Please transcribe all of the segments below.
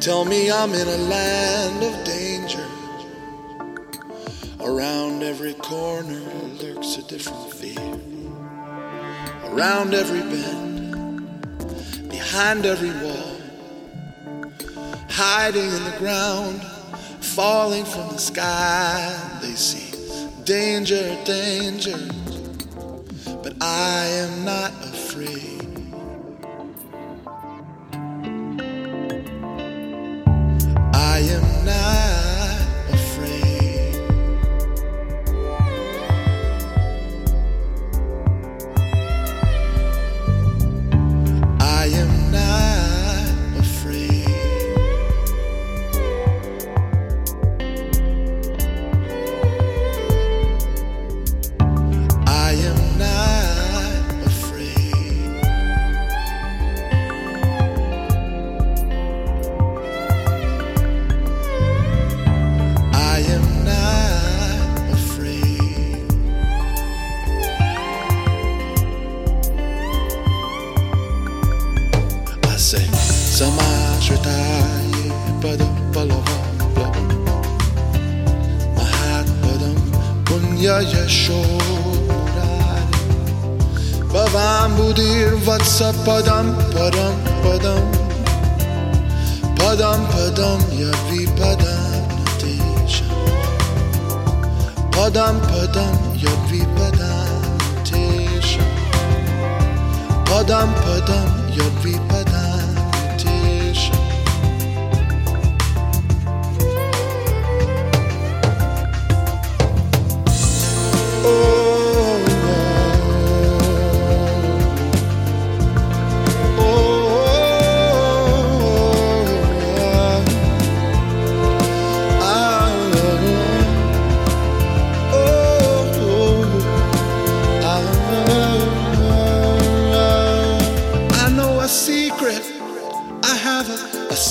tell me I'm in a land of danger. Around every corner lurks a different fear. Around every bend, behind every wall, hiding in the ground, falling from the sky. They see danger, danger, but I am not afraid. a chorar. Babam budir vatsa padam padam padam. Padam padam ya vi padam teja Padam padam ya vi padam teja Padam padam ya vi padam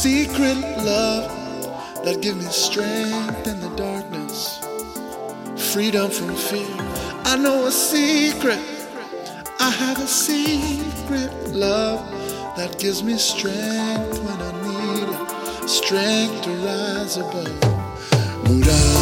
secret love that gives me strength in the darkness freedom from fear. I know a secret. I have a secret love that gives me strength when I need it. Strength to rise above.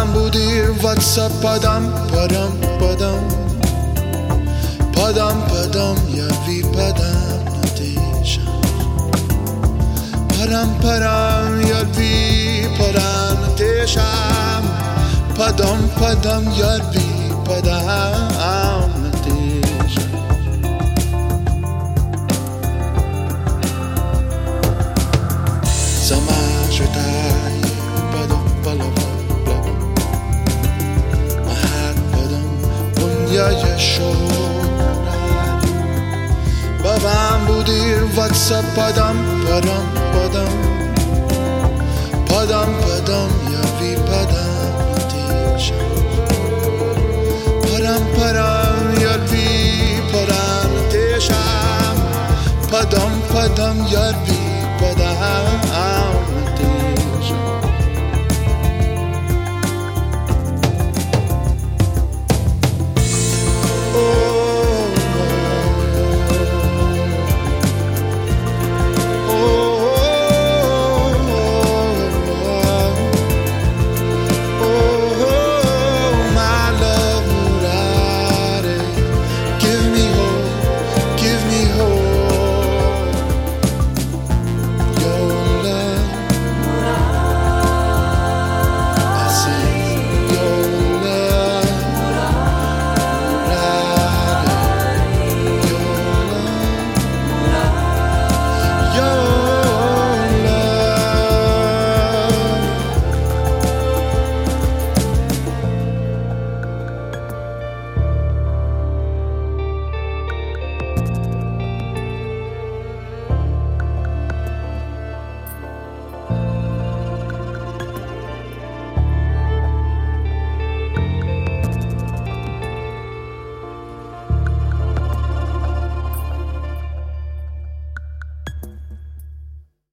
Vatsa Padam Padam. Padam Padam Padam Yavi Padam Natisha Padam Padam Yavi Padam Padam Padam یشونن بابم بودیر واتساپ پدم پدم پدم پدم پدم یا وی پدم دیشم پدم پدم یا وی پدم دیشم پدم پدم یا وی پدم دیشم